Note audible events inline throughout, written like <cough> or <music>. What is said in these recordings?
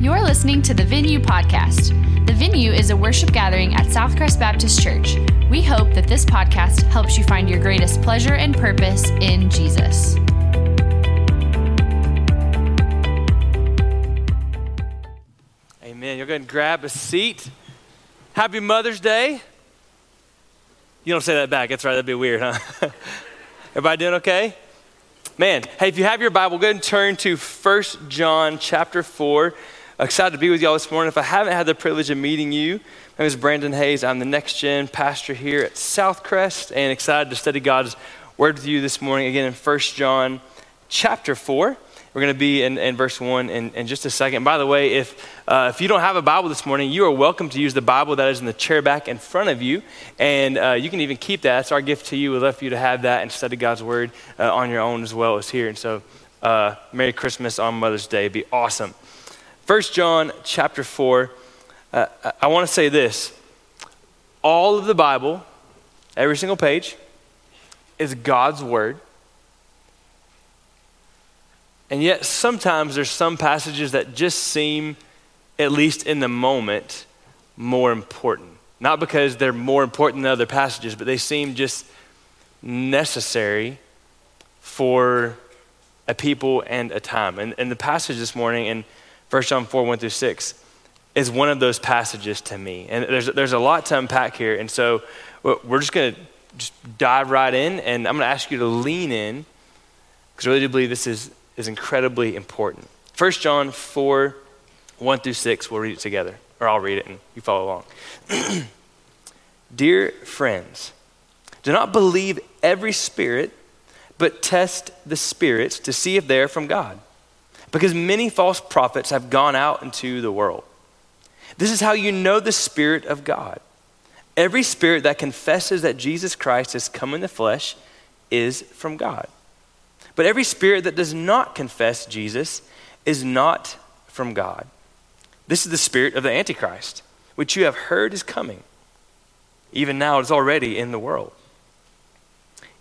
You're listening to the Venue Podcast. The Venue is a worship gathering at Southcrest Baptist Church. We hope that this podcast helps you find your greatest pleasure and purpose in Jesus. Amen. You're going to grab a seat. Happy Mother's Day. You don't say that back. That's right. That'd be weird, huh? <laughs> Everybody doing okay? Man, hey, if you have your Bible, go ahead and turn to 1 John chapter 4. Excited to be with y'all this morning. If I haven't had the privilege of meeting you, my name is Brandon Hays. I'm the next gen pastor here at Southcrest and excited to study God's word with you this morning again in 1 John chapter 4. We're going to be in, in verse 1 in, in, just a second. By the way, if, uh, if you don't have a Bible this morning, you are welcome to use the Bible that is in the chair back in front of you. And uh, you can even keep that. That's our gift to you. We'd love for you to have that and study God's Word uh, on your own as well as here. And so, uh, Merry Christmas on Mother's Day. It'd be awesome. 1 John chapter 4. Uh, I want to say this all of the Bible, every single page, is God's Word. And yet, sometimes there's some passages that just seem, at least in the moment, more important. Not because they're more important than other passages, but they seem just necessary for a people and a time. And, and the passage this morning in 1 John 4 1 through 6 is one of those passages to me. And there's, there's a lot to unpack here. And so we're just going to just dive right in, and I'm going to ask you to lean in because I really do believe this is is incredibly important. 1 John 4 1 through 6, we'll read it together, or I'll read it and you follow along. <clears throat> Dear friends, do not believe every spirit, but test the spirits to see if they are from God. Because many false prophets have gone out into the world. This is how you know the Spirit of God. Every spirit that confesses that Jesus Christ has come in the flesh is from God. But every spirit that does not confess Jesus is not from God. This is the spirit of the Antichrist, which you have heard is coming. Even now, it's already in the world.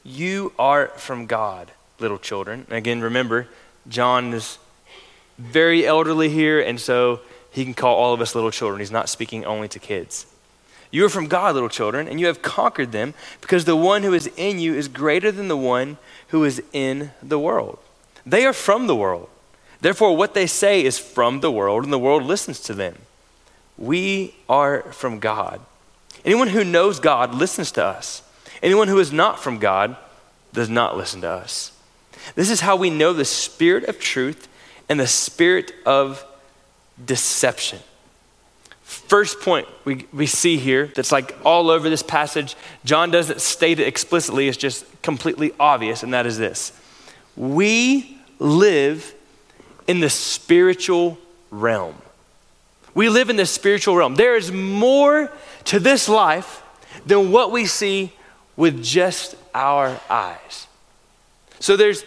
You are from God, little children. Again, remember, John is very elderly here, and so he can call all of us little children. He's not speaking only to kids. You are from God, little children, and you have conquered them because the one who is in you is greater than the one who is in the world. They are from the world. Therefore, what they say is from the world, and the world listens to them. We are from God. Anyone who knows God listens to us. Anyone who is not from God does not listen to us. This is how we know the spirit of truth and the spirit of deception. First point we, we see here that's like all over this passage, John doesn't state it explicitly, it's just completely obvious, and that is this We live in the spiritual realm. We live in the spiritual realm. There is more to this life than what we see with just our eyes. So there's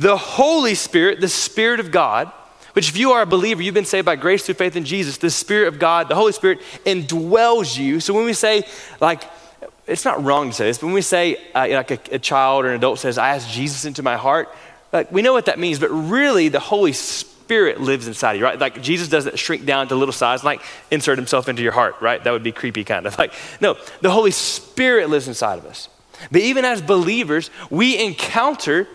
the Holy Spirit, the Spirit of God which, if you are a believer, you've been saved by grace through faith in Jesus, the Spirit of God, the Holy Spirit indwells you. So when we say, like, it's not wrong to say this, but when we say, uh, like a, a, child or an adult says, I ask Jesus into my heart, like, we know what that means, but really the Holy Spirit lives inside of you, right? Like, Jesus doesn't shrink down to little size, and, like insert himself into your heart, right? That would be creepy, kind of. <laughs> Like, no, the Holy Spirit lives inside of us. But even as believers, we encounter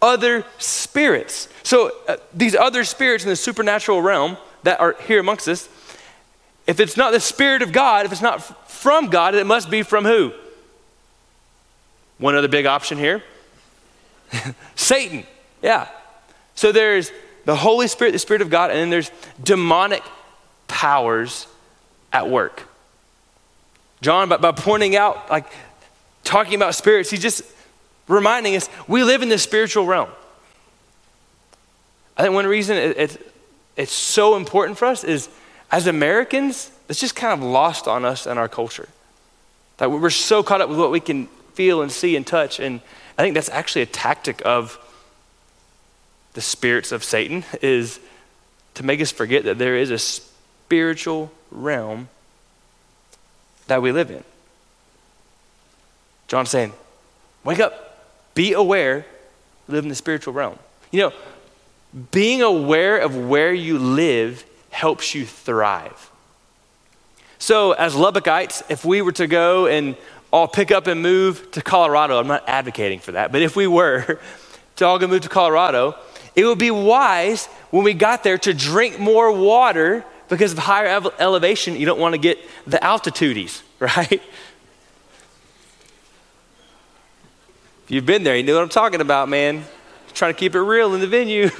other spirits. So, uh, these other spirits in the supernatural realm that are here amongst us, if it's not the Spirit of God, if it's not f- from God, it must be from who? One other big option here <laughs> Satan. Yeah. So, there's the Holy Spirit, the Spirit of God, and then there's demonic powers at work. John, by, by pointing out, like talking about spirits, he's just reminding us we live in the spiritual realm. I think one reason it, it, it's so important for us is as Americans, it's just kind of lost on us and our culture. That we're so caught up with what we can feel and see and touch. And I think that's actually a tactic of the spirits of Satan is to make us forget that there is a spiritual realm that we live in. John's saying, wake up, be aware, live in the spiritual realm. You know, being aware of where you live helps you thrive. So, as Lubbockites, if we were to go and all pick up and move to Colorado, I'm not advocating for that, but if we were <laughs> to all go move to Colorado, it would be wise when we got there to drink more water because of higher elevation. You don't want to get the altitudes, <laughs> right? If you've been there, you know what I'm talking about, man. Trying to keep it real in the venue.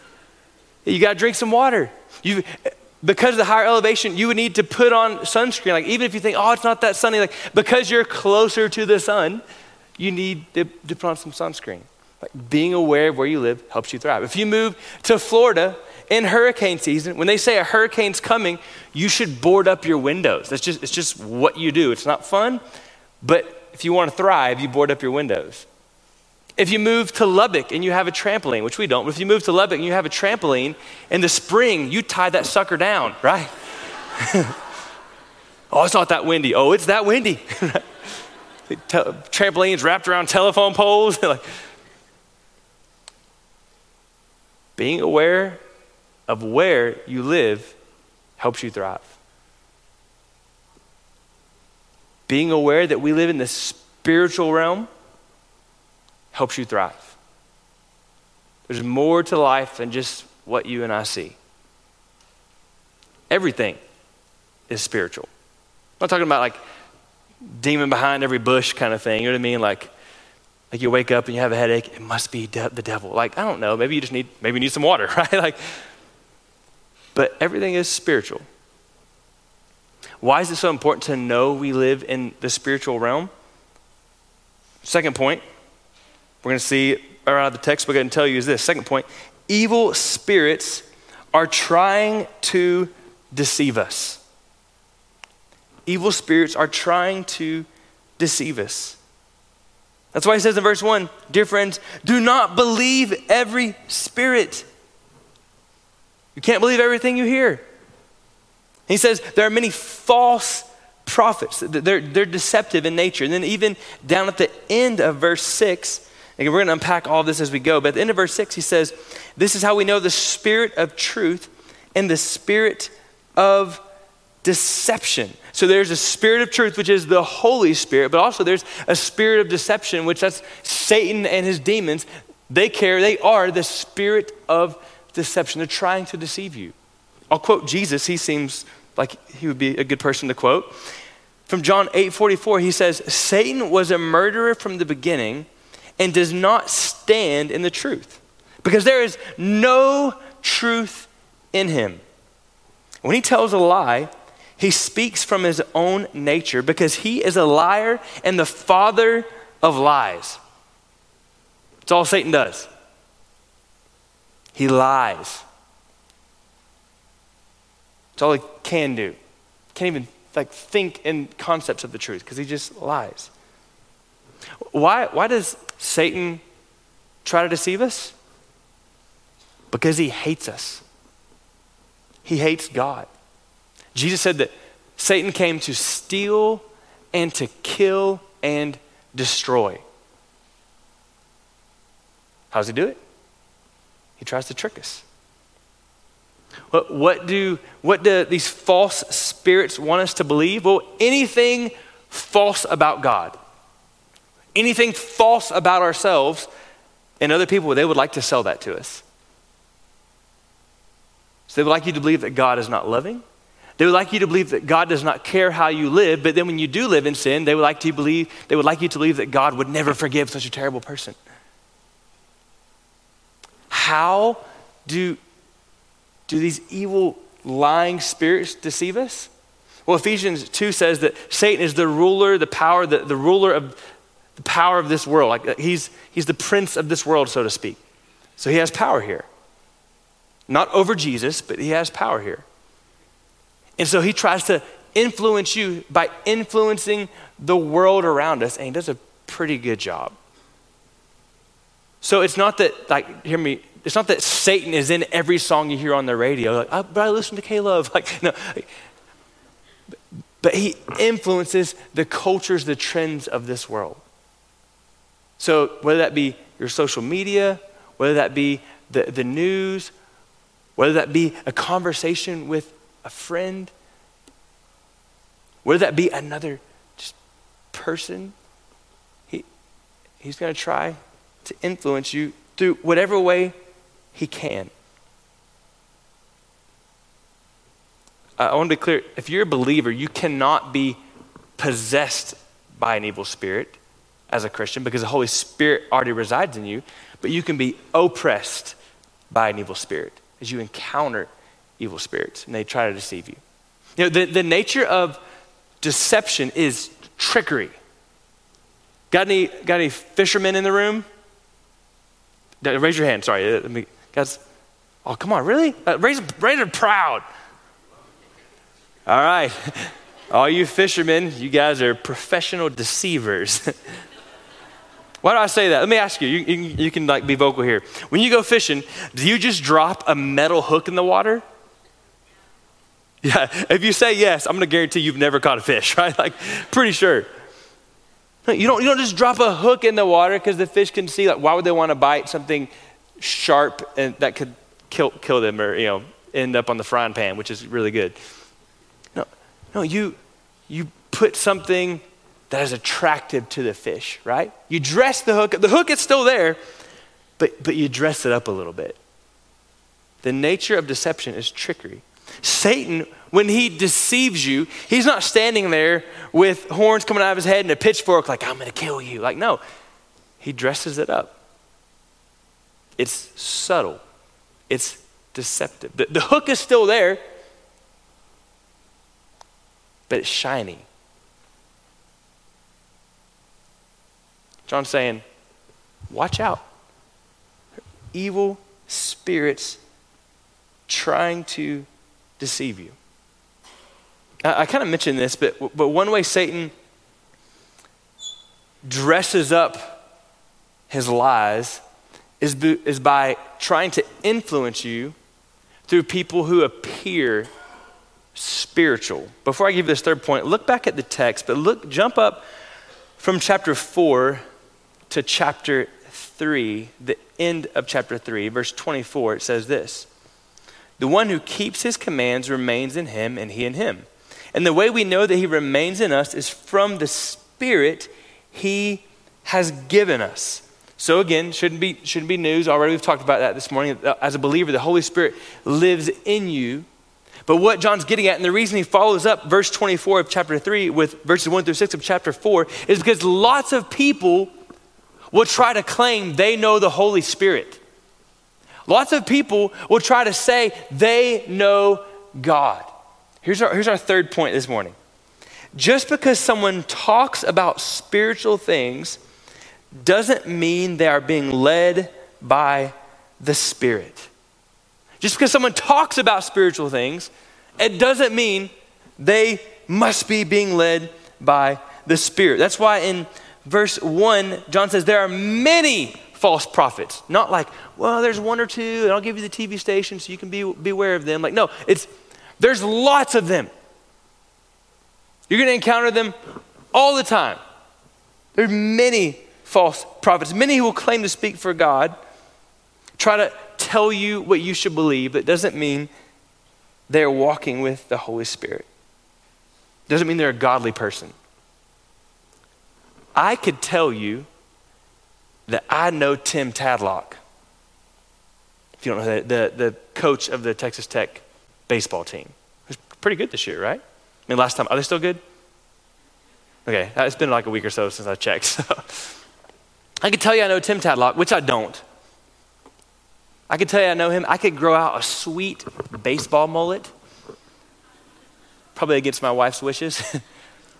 <laughs> you got to drink some water. You, because of the higher elevation, you would need to put on sunscreen. Like even if you think, oh, it's not that sunny, like because you're closer to the sun, you need to, to put on some sunscreen. Like being aware of where you live helps you thrive. If you move to Florida in hurricane season, when they say a hurricane's coming, you should board up your windows. That's just it's just what you do. It's not fun, but if you want to thrive, you board up your windows. If you move to Lubbock and you have a trampoline, which we don't, but if you move to Lubbock and you have a trampoline, in the spring, you tie that sucker down, right? <laughs> oh, it's not that windy. Oh, it's that windy. <laughs> trampolines wrapped around telephone poles. <laughs> like, being aware of where you live helps you thrive. Being aware that we live in the spiritual realm helps you thrive. There's more to life than just what you and I see. Everything is spiritual. I'm not talking about like demon behind every bush kind of thing. You know what I mean? Like, like you wake up and you have a headache. It must be de- the devil. Like I don't know. Maybe you just need maybe you need some water, <laughs> right? Like, but everything is spiritual. Why is it so important to know we live in the spiritual realm? Second point we're going to see out of the text, we're going to tell you is this. Second point evil spirits are trying to deceive us. Evil spirits are trying to deceive us. That's why he says in verse 1 Dear friends, do not believe every spirit. You can't believe everything you hear. He says there are many false prophets. They're, they're deceptive in nature. And then, even down at the end of verse 6, and we're going to unpack all this as we go. But at the end of verse 6, he says, This is how we know the spirit of truth and the spirit of deception. So there's a spirit of truth, which is the Holy Spirit, but also there's a spirit of deception, which that's Satan and his demons. They care, they are the spirit of deception. They're trying to deceive you. I'll quote Jesus. He seems like he would be a good person to quote. From John 8 44, he says, Satan was a murderer from the beginning and does not stand in the truth because there is no truth in him. When he tells a lie, he speaks from his own nature because he is a liar and the father of lies. It's all Satan does. He lies. It's all he can do. Can't even like think in concepts of the truth because he just lies. Why, why does Satan try to deceive us? Because he hates us. He hates God. Jesus said that Satan came to steal and to kill and destroy. How does he do it? He tries to trick us. What, what, do, what do these false spirits want us to believe? Well, anything false about God anything false about ourselves and other people, they would like to sell that to us. So they would like you to believe that God is not loving. They would like you to believe that God does not care how you live, but then when you do live in sin, they would like to believe they would like you to believe that God would never forgive such a terrible person. How do, do these evil lying spirits deceive us? Well, Ephesians 2 says that Satan is the ruler, the power, the, the ruler of the power of this world. Like uh, he's, he's the prince of this world, so to speak. So he has power here. Not over Jesus, but he has power here. And so he tries to influence you by influencing the world around us, and he does a pretty good job. So it's not that, like, hear me, it's not that Satan is in every song you hear on the radio. Like, oh, but I listen to K-Love. <laughs> Like, no. But he influences the cultures, the trends of this world. So, whether that be your social media, whether that be the, the news, whether that be a conversation with a friend, whether that be another just person, he, he's going to try to influence you through whatever way he can. I want to be clear if you're a believer, you cannot be possessed by an evil spirit as a Christian because the Holy Spirit already resides in you, but you can be oppressed by an evil spirit as you encounter evil spirits and they try to deceive you. You know, the, the nature of deception is trickery. Got any, got any fishermen in the room? Raise your hand, sorry. Let me, guys. Oh, come on, really? Uh, raise, raise it proud. All right. <laughs> All you fishermen, you guys are professional deceivers. <laughs> Why do I say that? Let me ask you. You, you, you can like be vocal here. When you go fishing, do you just drop a metal hook in the water? Yeah. <laughs> If you say yes, I'm to guarantee you've never caught a fish, right? Like, pretty sure. You don't, you don't just drop a hook in the water because the fish can see. Like, why would they want to bite something sharp and that could kill, kill them or you know end up on the frying pan, which is really good? No, no, you, you put something that is attractive to the fish, right? You dress the hook, the hook is still there, but, but you dress it up a little bit. The nature of deception is trickery. Satan, when he deceives you, he's not standing there with horns coming out of his head and a pitchfork, like, I'm going to kill you. Like, no, he dresses it up. It's subtle, it's deceptive. The, the hook is still there, but it's shiny. John's saying, watch out. Evil spirits trying to deceive you. I, I kind of mentioned this, but, but one way Satan dresses up his lies is, is by trying to influence you through people who appear spiritual. Before I give this third point, look back at the text, but look, jump up from chapter 4 to chapter 3, the end of chapter 3, verse 24. It says this The one who keeps his commands remains in him, and he in him. And the way we know that he remains in us is from the Spirit he has given us. So again, shouldn't be, shouldn't be news. Already we've talked about that this morning. As a believer, the Holy Spirit lives in you. But what John's getting at, and the reason he follows up verse 24 of chapter 3 with verses 1 through 6 of chapter 4, is because lots of people will try to claim they know the Holy Spirit. Lots of people will try to say they know God. Here's our, here's our third point this morning. Just because someone talks about spiritual things doesn't mean they are being led by the Spirit. Just because someone talks about spiritual things, it doesn't mean they must be being led by the Spirit. That's why in verse 1, John says there are many false prophets. Not like, well, there's one or two, and I'll give you the TV station so you can be beware of them. Like, no, it's there's lots of them. You're going to encounter them all the time. There's many false prophets, many who will claim to speak for God, try to tell you what you should believe, that doesn't mean they're walking with the Holy Spirit. Doesn't mean they're a godly person. I could tell you that I know Tim Tadlock. If you don't know that, the, the coach of the Texas Tech baseball team. Who's pretty good this year, right? I mean, last time, are they still good? Okay, it's been like a week or so since I checked. <laughs> So. I could tell you I know Tim Tadlock, which I don't. I could tell you I know him. I could grow out a sweet baseball mullet, probably against my wife's wishes.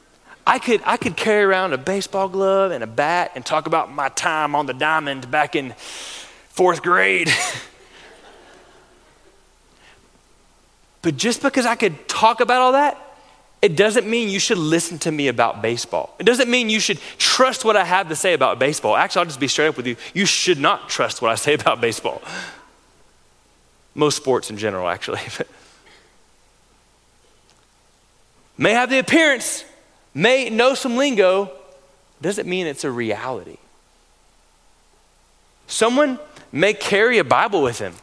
<laughs> I could, I could carry around a baseball glove and a bat and talk about my time on the diamond back in fourth grade. <laughs> but just because I could talk about all that, it doesn't mean you should listen to me about baseball. It doesn't mean you should trust what I have to say about baseball. Actually, I'll just be straight up with you. You should not trust what I say <laughs> about baseball. Most sports in general, actually. <laughs> may have the appearance, may know some lingo, doesn't mean it's a reality. Someone may carry a Bible with them,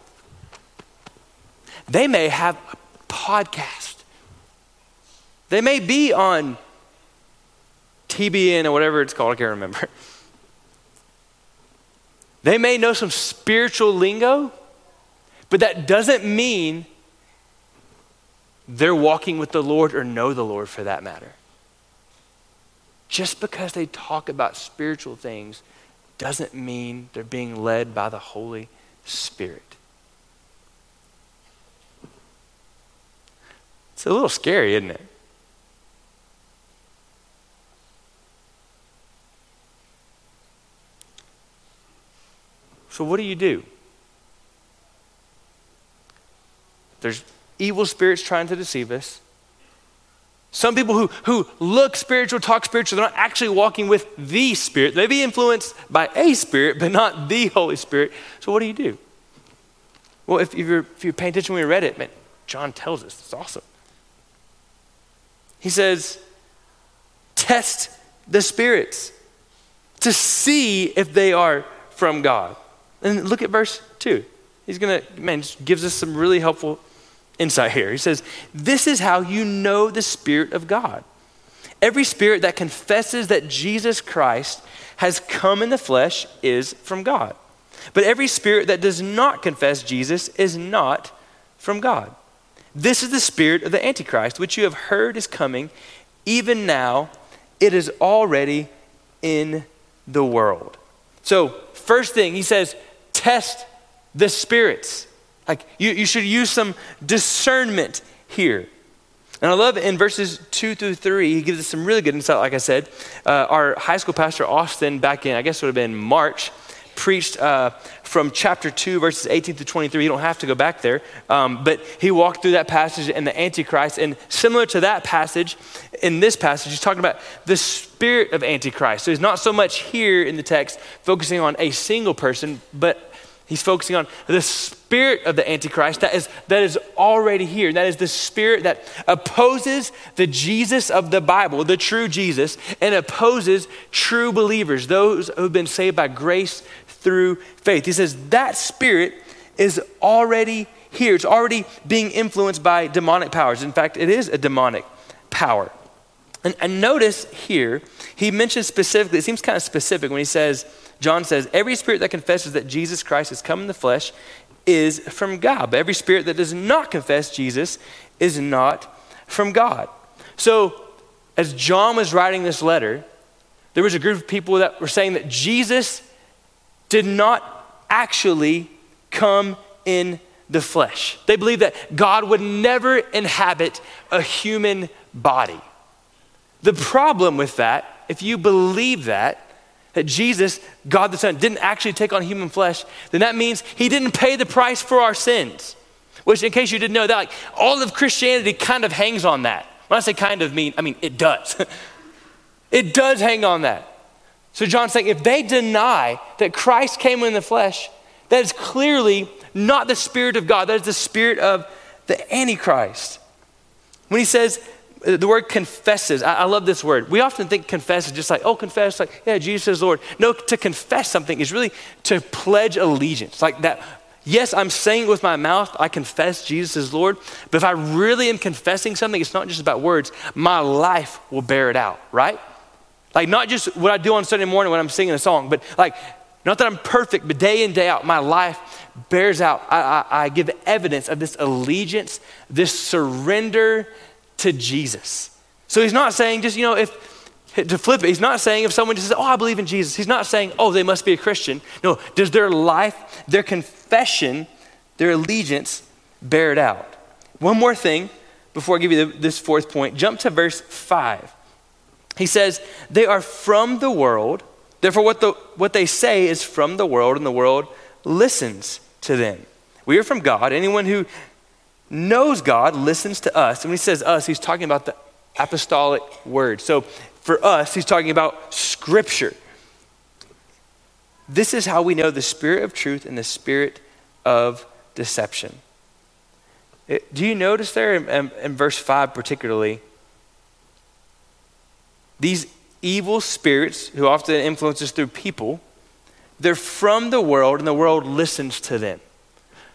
They may have a podcast. They may be on TBN or whatever it's called, I can't remember. <laughs> They may know some spiritual lingo, but that doesn't mean they're walking with the Lord or know the Lord for that matter. Just because they talk about spiritual things doesn't mean they're being led by the Holy Spirit. It's a little scary, isn't it? So, what do you do? There's evil spirits trying to deceive us. Some people who, who look spiritual, talk spiritual, they're not actually walking with the Spirit. They be influenced by a Spirit, but not the Holy Spirit. So, what do you do? Well, if, if, you're, if you're paying attention when we read it, man, John tells us. It's awesome. He says, test the spirits to see if they are from God. And look at verse 2. He's going to, man, just gives us some really helpful insight here. He says, This is how you know the Spirit of God. Every spirit that confesses that Jesus Christ has come in the flesh is from God. But every spirit that does not confess Jesus is not from God. This is the spirit of the Antichrist, which you have heard is coming. Even now, it is already in the world. So, first thing, he says, test the spirits. Like you, you should use some discernment here. And I love in verses two through three, he gives us some really good insight. Like I said, uh, our high school pastor, Austin, back in, I guess it would have been March, preached uh, from chapter 2, verses 18 to 23. You don't have to go back there. Um, but he walked through that passage and the Antichrist. And similar to that passage, in this passage, he's talking about the spirit of Antichrist. So he's not so much here in the text focusing on a single person, but He's focusing on the spirit of the Antichrist that is, that is already here. That is the spirit that opposes the Jesus of the Bible, the true Jesus, and opposes true believers, those who have been saved by grace through faith. He says that spirit is already here. It's already being influenced by demonic powers. In fact, it is a demonic power. And, and notice here, he mentions specifically, it seems kind of specific when he says, John says, every spirit that confesses that Jesus Christ has come in the flesh is from God. But every spirit that does not confess Jesus is not from God. So, as John was writing this letter, there was a group of people that were saying that Jesus did not actually come in the flesh. They believed that God would never inhabit a human body. The problem with that, if you believe that, that Jesus, God the Son, didn't actually take on human flesh, then that means he didn't pay the price for our sins. Which, in case you didn't know, that like all of Christianity kind of hangs on that. When I say kind of mean, I mean it does. <laughs> it does hang on that. So John's saying if they deny that Christ came in the flesh, that is clearly not the Spirit of God. That is the spirit of the Antichrist. When he says the word confesses. I, I, love this word. We often think confess is just like, oh, confess, like, yeah, Jesus is Lord. No, to confess something is really to pledge allegiance. Like that, yes, I'm saying with my mouth, I confess Jesus is Lord. But if I really am confessing something, it's not just about words, my life will bear it out, right? Like, not just what I do on Sunday morning when I'm singing a song, but like, not that I'm perfect, but day in, day out, my life bears out. I, I, I give evidence of this allegiance, this surrender to Jesus. So he's not saying just, you know, if, to flip it, he's not saying if someone just says, oh, I believe in Jesus, he's not saying, oh, they must be a Christian. No, does their life, their confession, their allegiance bear it out? One more thing before I give you the, this fourth point. Jump to verse 5. He says, they are from the world, therefore, what, the, what they say is from the world, and the world listens to them. We are from God. Anyone who knows God, listens to us. And when he says us, he's talking about the apostolic word. So for us, he's talking about scripture. This is how we know the spirit of truth and the spirit of deception. It, do you notice there in, in, in verse 5 particularly? These evil spirits, who often influence us through people, they're from the world and the world listens to them.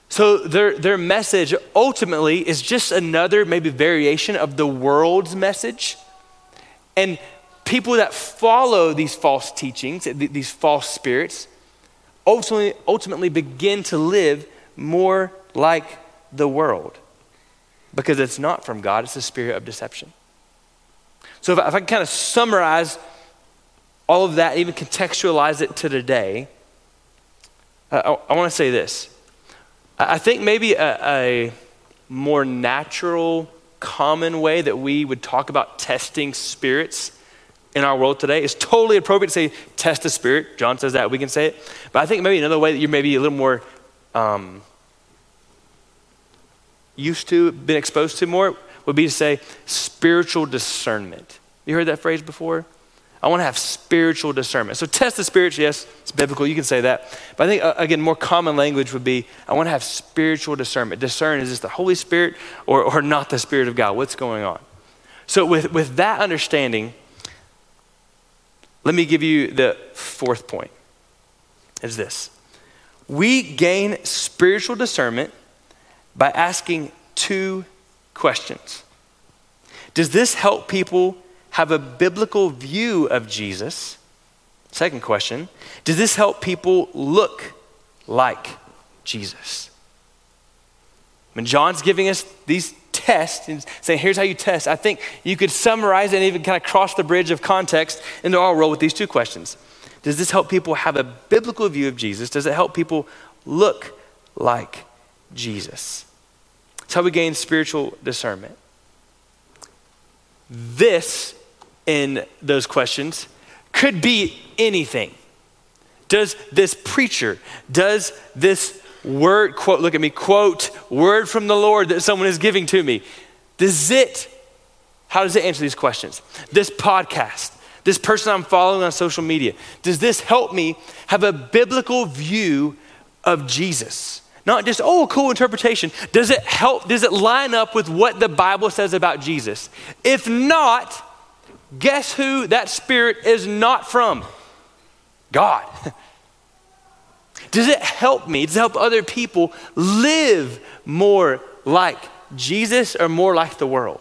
So their, their message ultimately is just another, maybe variation of the world's message. And people that follow these false teachings, these false spirits, ultimately, ultimately begin to live more like the world because it's not from God, it's the spirit of deception. So, if I, if I can kind of summarize all of that, even contextualize it to today, uh, I, I want to say this. I think maybe a, a more natural, common way that we would talk about testing spirits in our world today is totally appropriate to say test the spirit. John says that, we can say it. But I think maybe another way that you're maybe a little more um, used to, been exposed to more, would be to say spiritual discernment. You heard that phrase before? I want to have spiritual discernment. So test the spirits, yes, it's biblical, you can say that. But I think, uh, again, more common language would be I want to have spiritual discernment. Discern, is this the Holy Spirit or, or not the Spirit of God? What's going on? So, with, with that understanding, let me give you the fourth point is this. We gain spiritual discernment by asking two questions. Does this help people have a biblical view of Jesus? Second question, does this help people look like Jesus? When John's giving us these tests and saying, here's how you test, I think you could summarize and even kind of cross the bridge of context into our role with these two questions. Does this help people have a biblical view of Jesus? Does it help people look like Jesus? It's how we gain spiritual discernment. This, in those questions, could be anything. Does this preacher, does this word, quote, look at me, quote, word from the Lord that someone is giving to me, does it, how does it answer these questions? This podcast, this person I'm following on social media, does this help me have a biblical view of Jesus? Not just, oh, cool interpretation. Does it help? Does it line up with what the Bible says about Jesus? If not, guess who that spirit is not from? God. <laughs> Does it help me? Does it help other people live more like Jesus or more like the world?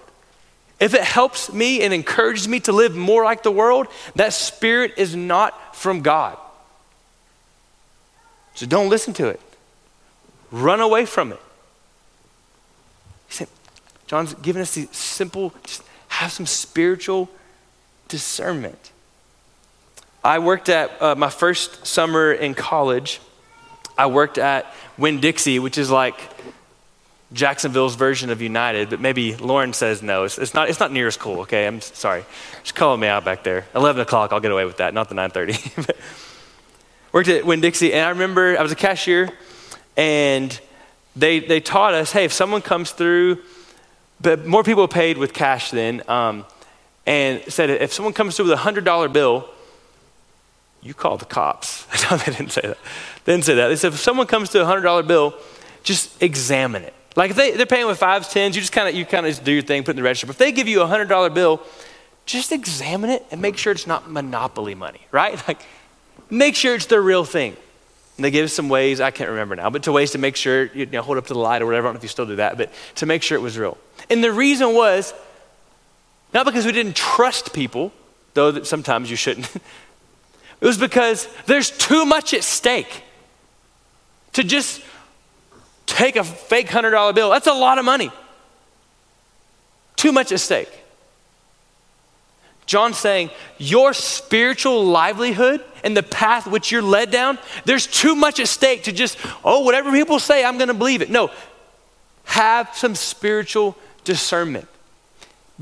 If it helps me and encourages me to live more like the world, that spirit is not from God. So don't listen to it. Run away from it. He said, John's giving us the simple, just have some spiritual discernment. I worked at uh, my first summer in college. I worked at Winn Dixie, which is like Jacksonville's version of United, but maybe Lauren says no. It's, it's, not, it's not near as cool, okay? I'm sorry. Just calling me out back there. 11 o'clock, I'll get away with that, not the 9.30. <laughs> worked at Winn Dixie, and I remember I was a cashier, and they, they taught us, hey, if someone comes through, but more people paid with cash then, um, and said if someone comes through with a $100 bill, you call the cops. <laughs> no, they didn't say that. They didn't say that. They said if someone comes to a $100 bill, just examine it. Like if they, they're paying with fives, tens, you just kind of you kind of do your thing, put in the register. But if they give you a $100 bill, just examine it and make sure it's not monopoly money, right? <laughs> Like make sure it's the real thing. And they gave some ways, I can't remember now, but to ways to make sure, you know, hold up to the light or whatever. I don't know if you still do that, but to make sure it was real. And the reason was not because we didn't trust people, though that sometimes you shouldn't. <laughs> it was because there's too much at stake to just take a fake $100 bill. That's a lot of money. Too much at stake. John's saying, Your spiritual livelihood and the path which you're led down, there's too much at stake to just, oh, whatever people say, I'm going to believe it. No, have some spiritual discernment.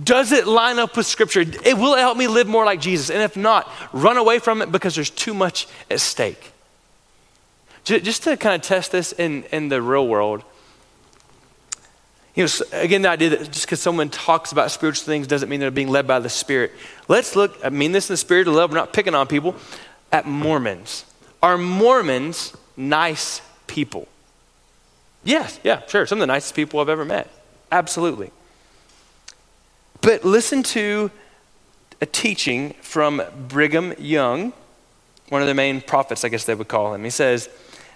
Does it line up with Scripture? It will help me live more like Jesus. And if not, run away from it because there's too much at stake. Just to kind of test this in, in the real world, you know, again, the idea that just because someone talks about spiritual things doesn't mean they're being led by the Spirit. Let's look, I mean this in the spirit of love, we're not picking on people, at Mormons. Are Mormons nice people? Yes, yeah, sure. Some of the nicest people I've ever met. Absolutely. But listen to a teaching from Brigham Young, one of the main prophets, I guess they would call him. He says,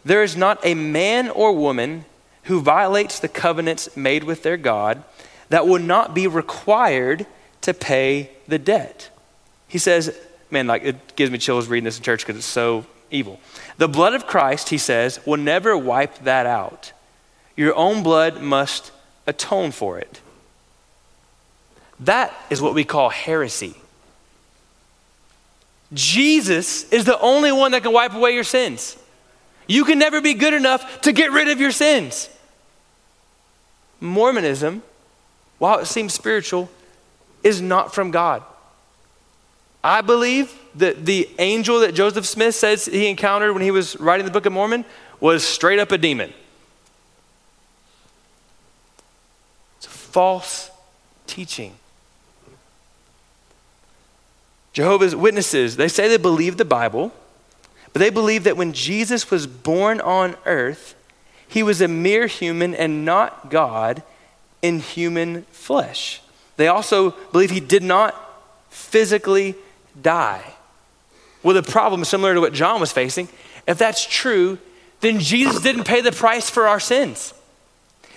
There is not a man or woman who violates the covenants made with their God that will not be required to pay the debt. He says, man, like it gives me chills reading this in church because it's so evil. The blood of Christ, he says, will never wipe that out. Your own blood must atone for it. That is what we call heresy. Jesus is the only one that can wipe away your sins. You can never be good enough to get rid of your sins. Mormonism, while it seems spiritual, is not from God. I believe that the angel that Joseph Smith says he encountered when he was writing the Book of Mormon was straight up a demon. It's a false teaching. Jehovah's Witnesses, they say they believe the Bible, but they believe that when Jesus was born on earth, he was a mere human and not God in human flesh. They also believe he did not physically die. Well, the problem is similar to what John was facing. If that's true, then Jesus didn't pay the price for our sins.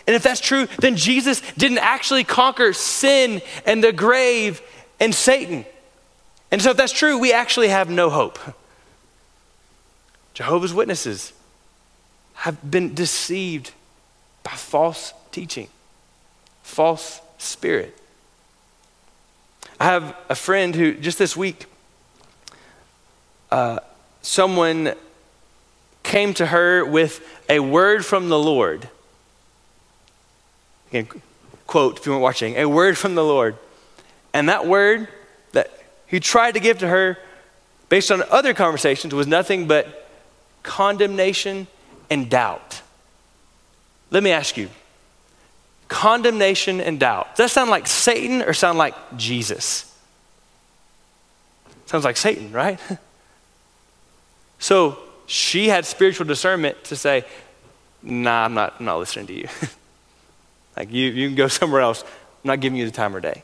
And if that's true, then Jesus didn't actually conquer sin and the grave and Satan. And so, if that's true, we actually have no hope. Jehovah's Witnesses have been deceived by false teaching, false spirit. I have a friend who, just this week, uh, someone came to her with a word from the Lord. Again, quote, if you weren't watching, a word from the Lord. And that word he tried to give to her, based on other conversations, was nothing but condemnation and doubt. Let me ask you condemnation and doubt. Does that sound like Satan or sound like Jesus? Sounds like Satan, right? <laughs> So she had spiritual discernment to say, nah, I'm not, I'm not listening to you. <laughs> like, you, you can go somewhere else. I'm not giving you the time or day.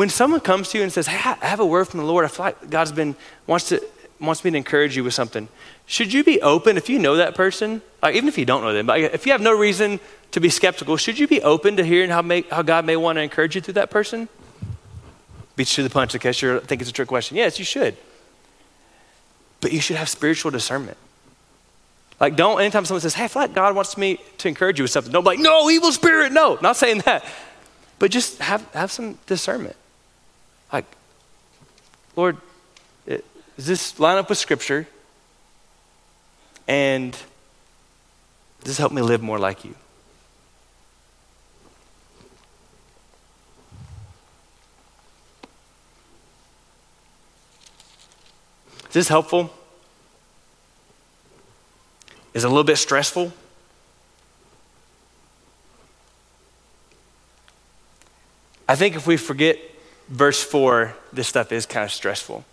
When someone comes to you and says, hey, I have a word from the Lord, I feel like God's been, wants, to, wants me to encourage you with something, should you be open if you know that person? Like, even if you don't know them, but if you have no reason to be skeptical, should you be open to hearing how, may, how God may want to encourage you through that person? Beats you to the punch in case you think it's a trick question. Yes, you should. But you should have spiritual discernment. Like, don't, anytime someone says, hey, I feel like God wants me to encourage you with something, don't be like, no, evil spirit, no. Not saying that. But just have, have some discernment. Like, Lord, does this line up with Scripture? And does this help me live more like you? Is this helpful? Is it a little bit stressful? I think if we forget verse 4, this stuff is kind of stressful.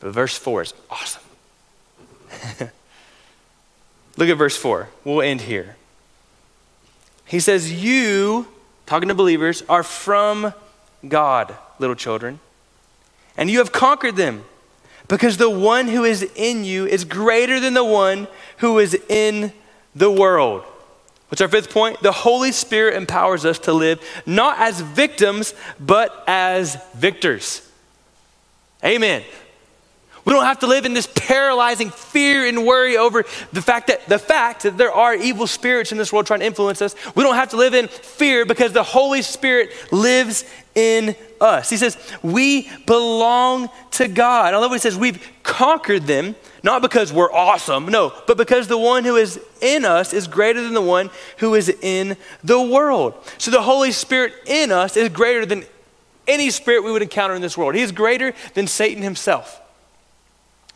But verse 4 is awesome. <laughs> Look at verse 4. We'll end here. He says, You, talking to believers, are from God, little children, and you have conquered them because the one who is in you is greater than the one who is in the world. What's our fifth point? The Holy Spirit empowers us to live not as victims, but as victors. Amen. We don't have to live in this paralyzing fear and worry over the fact that the fact that there are evil spirits in this world trying to influence us. We don't have to live in fear because the Holy Spirit lives in us. He says, We belong to God. I love what he says, we've conquered them, not because we're awesome, no, but because the one who is in us is greater than the one who is in the world. So the Holy Spirit in us is greater than any spirit we would encounter in this world. He is greater than Satan himself.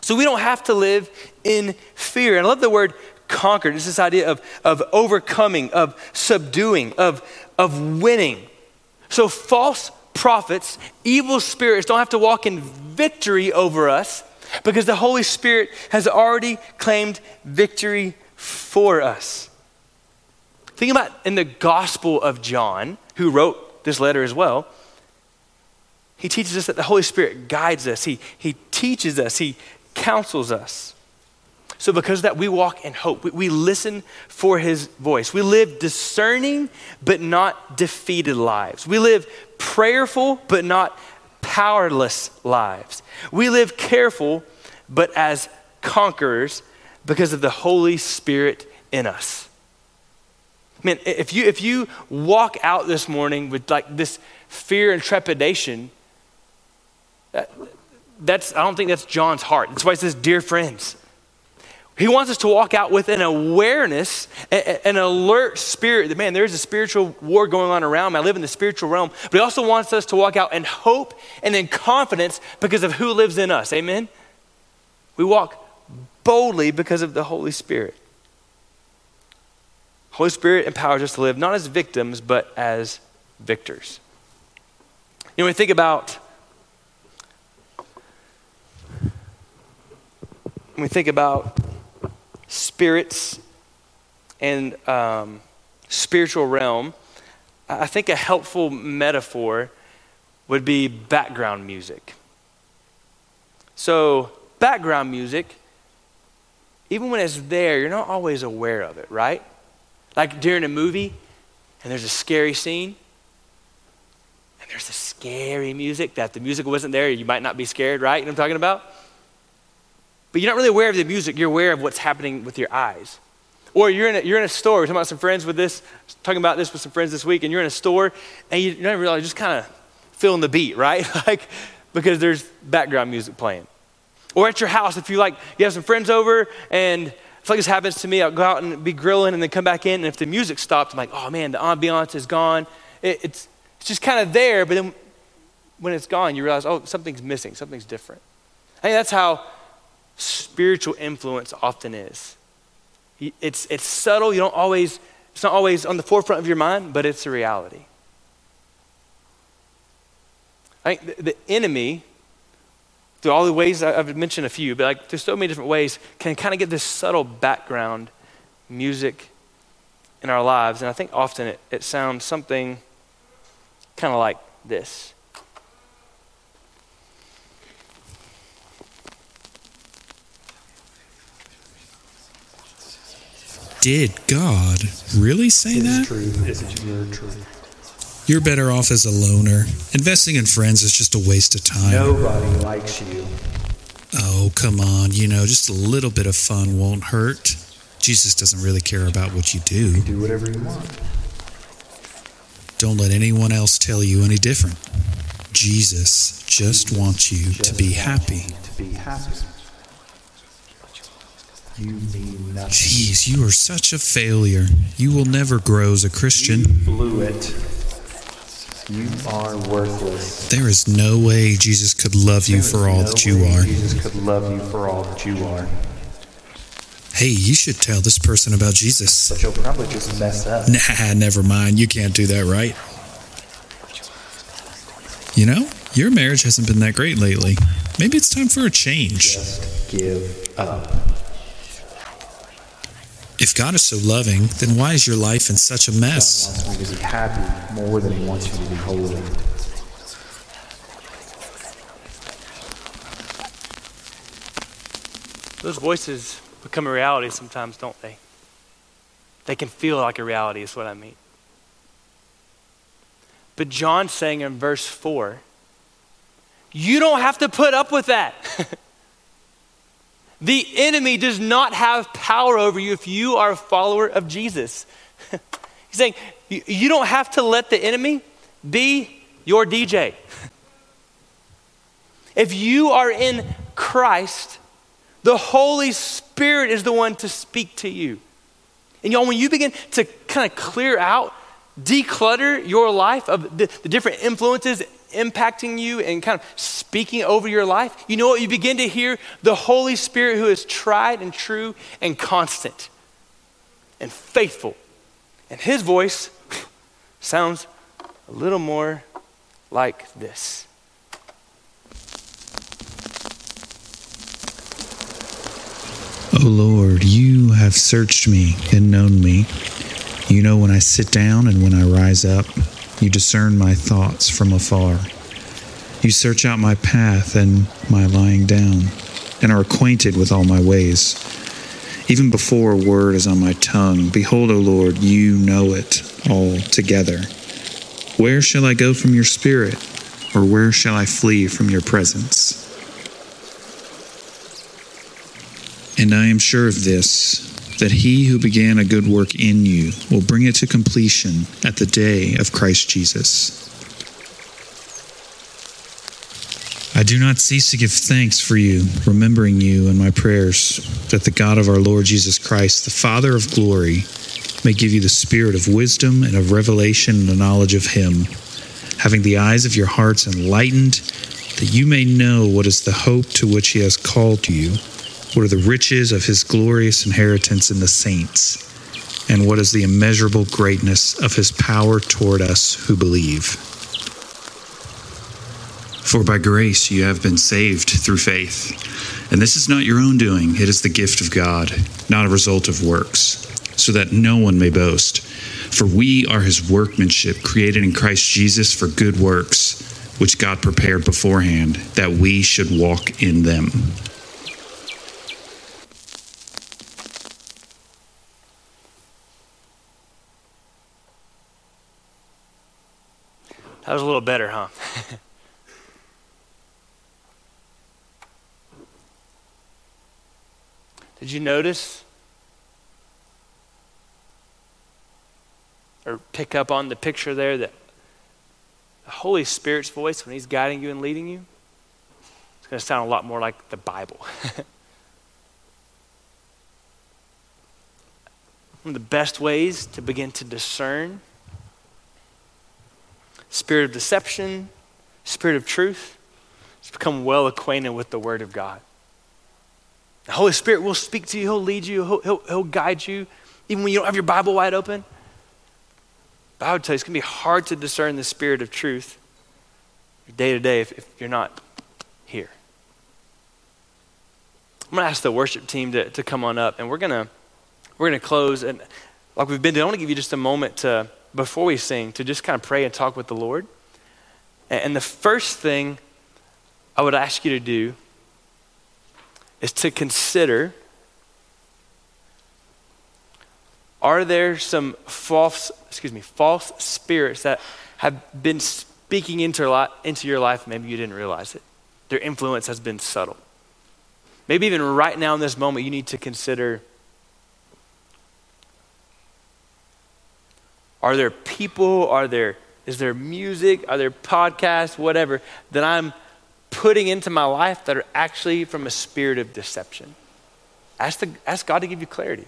So we don't have to live in fear. And I love the word conquered. It's this idea of, of overcoming, of subduing, of, of winning. So false prophets, evil spirits don't have to walk in victory over us because the Holy Spirit has already claimed victory for us. Think about in the Gospel of John, who wrote this letter as well. He teaches us that the Holy Spirit guides us. He, he teaches us. He counsels us. So, because of that, we walk in hope. We, we listen for his voice. We live discerning, but not defeated lives. We live prayerful, but not powerless lives. We live careful, but as conquerors because of the Holy Spirit in us. Man, if you, if you walk out this morning with like this fear and trepidation, that, that's, I don't think that's John's heart. That's why he says, Dear friends. He wants us to walk out with an awareness, an alert spirit that, man, there's a spiritual war going on around me. I live in the spiritual realm. But he also wants us to walk out in hope and in confidence because of who lives in us. Amen? We walk boldly because of the Holy Spirit. Holy Spirit empowers us to live not as victims, but as victors. You know, when we think about when we think about spirits and um, spiritual realm, I think a helpful metaphor would be background music. So, background music, even when it's there, you're not always aware of it, right? Like during a movie, and there's a scary scene, and there's a scary music that if the music wasn't there, you might not be scared, right? You know what I'm talking about? but you're not really aware of the music, you're aware of what's happening with your eyes. Or you're in a, you're in a store, we're talking about some friends with this, talking about this with some friends this week, and you're in a store and you, you don't realize, just kind of feeling the beat, right? <laughs> like, because there's background music playing. Or at your house, if you like, you have some friends over and it's like this happens to me. I'll go out and be grilling and then come back in, and if the music stops, I'm like, oh man, the ambiance is gone. It, it's, it's just kind of there, but then when it's gone, you realize, oh, something's missing, something's different. I think that's how spiritual influence often is. It's, it's subtle, you don't always, it's not always on the forefront of your mind, but it's a reality. I think the, the enemy, through all the ways I've mentioned a few, but like there's so many different ways, can kind of get this subtle background music in our lives. And I think often it, it sounds something kind of like this. Did God really say that? True. Is it your truth? You're better off as a loner. Investing in friends is just a waste of time. Nobody likes you. Oh, come on. You know, just a little bit of fun won't hurt. Jesus doesn't really care about what you do. You do whatever you want. Don't let anyone else tell you any different. Jesus just wants you to be happy. To be happy. You. Jeez, you are such a failure. You will never grow as a Christian. You blew it. You are worthless. There is no way Jesus could love you for all that you are. Jesus could love you for all that you are. Hey, you should tell this person about Jesus. But you'll probably just mess up. <laughs> Nah, never mind. You can't do that, right? You know, your marriage hasn't been that great lately. Maybe it's time for a change. Just give up. If God is so loving, then why is your life in such a mess? God mess? wants you to be happy more than he wants you to be holy. Those voices become a reality sometimes, don't they? They can feel like a reality, is what I mean. But John's saying in verse 4, you don't have to put up with that. <laughs> the enemy does not have power over you if you are a follower of Jesus. <laughs> He's saying, you don't have to let the enemy be your DJ. <laughs> If you are in Christ, the Holy Spirit is the one to speak to you. And y'all, when you begin to kind of clear out, declutter your life of the, the different influences impacting you and kind of speaking over your life, you know what? You begin to hear the Holy Spirit who is tried and true and constant and faithful. And his voice <laughs> sounds a little more like this. O Lord, you have searched me and known me. You know when I sit down and when I rise up. You discern my thoughts from afar. You search out my path and my lying down, and are acquainted with all my ways. even before a word is on my tongue. Behold, O Lord, you know it all together. Where shall I go from your spirit, or where shall I flee from your presence? And I am sure of this, that he who began a good work in you will bring it to completion at the day of Christ Jesus. I do not cease to give thanks for you, remembering you in my prayers, that the God of our Lord Jesus Christ, the Father of glory, may give you the spirit of wisdom and of revelation and the knowledge of him, having the eyes of your hearts enlightened, that you may know what is the hope to which he has called you, what are the riches of his glorious inheritance in the saints, and what is the immeasurable greatness of his power toward us who believe. For by grace you have been saved through faith. And this is not your own doing, it is the gift of God, not a result of works, so that no one may boast. For we are his workmanship, created in Christ Jesus for good works, which God prepared beforehand, that we should walk in them. That was a little better, huh? <laughs> Did you notice or pick up on the picture there that the Holy Spirit's voice, when He's guiding you and leading you, it's going to sound a lot more like the Bible. <laughs> One of the best ways to begin to discern spirit of deception, spirit of truth, is become well acquainted with the Word of God. The Holy Spirit will speak to you, He'll lead you, He'll, he'll, he'll guide you, even when you don't have your Bible wide open. But I would tell you, it's going to be hard to discern the spirit of truth day to day if, if you're not here. I'm going to ask the worship team to, to come on up, and we're going to we're going to close. And like we've been doing, I want to give you just a moment to, before we sing, to just kind of pray and talk with the Lord. And, the first thing I would ask you to do is to consider are there some false excuse me false spirits that have been speaking into, into your life? Maybe you didn't realize it. Their influence has been subtle. Maybe even right now in this moment you need to consider are there people are there is there music are there podcasts whatever that i'm putting into my life that are actually from a spirit of deception. Ask, the, ask God to give you clarity.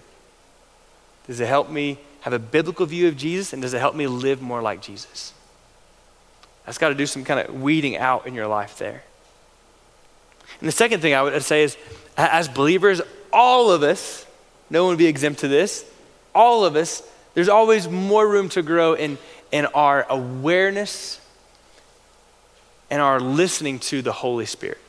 Does it help me have a biblical view of Jesus and does it help me live more like Jesus? That's got to do some kind of weeding out in your life there. And the second thing I would say is, as believers, all of us, no one would be exempt to this, all of us, there's always more room to grow in, in our awareness and our listening to the Holy Spirit.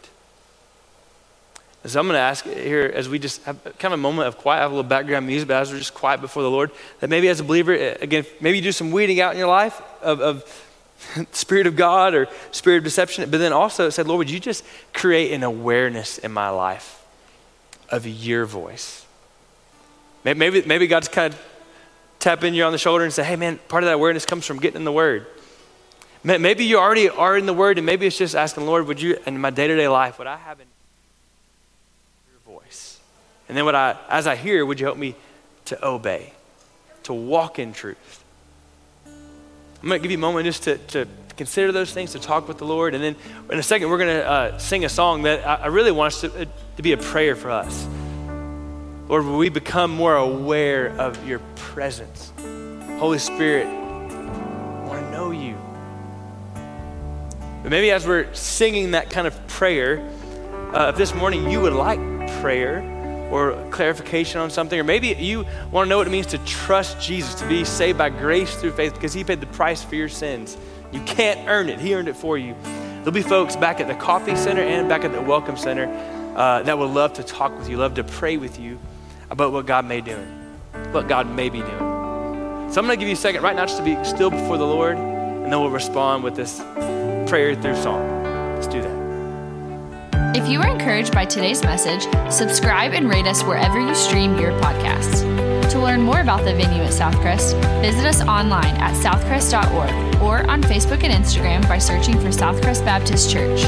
So I'm going to ask here, as we just have kind of a moment of quiet, I have a little background music, but as we're just quiet before the Lord, that maybe as a believer, eh, again, maybe you do some weeding out in your life of, of <laughs> spirit of God or spirit of deception, but then also it said, Lord, would you just create an awareness in my life of your voice? Maybe, maybe God's kind of tapping you on the shoulder and say, hey, man, part of that awareness comes from getting in the Word. Maybe you already are in the Word, and maybe it's just asking, Lord, would you, in my day to day life, would I have an, your voice? And then, would I, as I hear, would you help me to obey, to walk in truth? I'm going to give you a moment just to, to consider those things, to talk with the Lord. And then in a second, we're going to uh, sing a song that I, I really want us to, uh, to be a prayer for us. Lord, we become more aware of your presence? Holy Spirit, I want to know you. But maybe as we're singing that kind of prayer, uh, if this morning you would like prayer or clarification on something, or maybe you want to know what it means to trust Jesus, to be saved by grace through faith because he paid the price for your sins. You can't earn it, he earned it for you. There'll be folks back at the Coffee Center and back at the Welcome Center uh, that would love to talk with you, love to pray with you about what God may do, what God may be doing. So I'm going to give you a second right now just to be still before the Lord, and then we'll respond with this prayer through song. Let's do that. If you were encouraged by today's message, subscribe and rate us wherever you stream your podcasts. To learn more about the venue at Southcrest, visit us online at southcrest.org or on Facebook and Instagram by searching for Southcrest Baptist Church.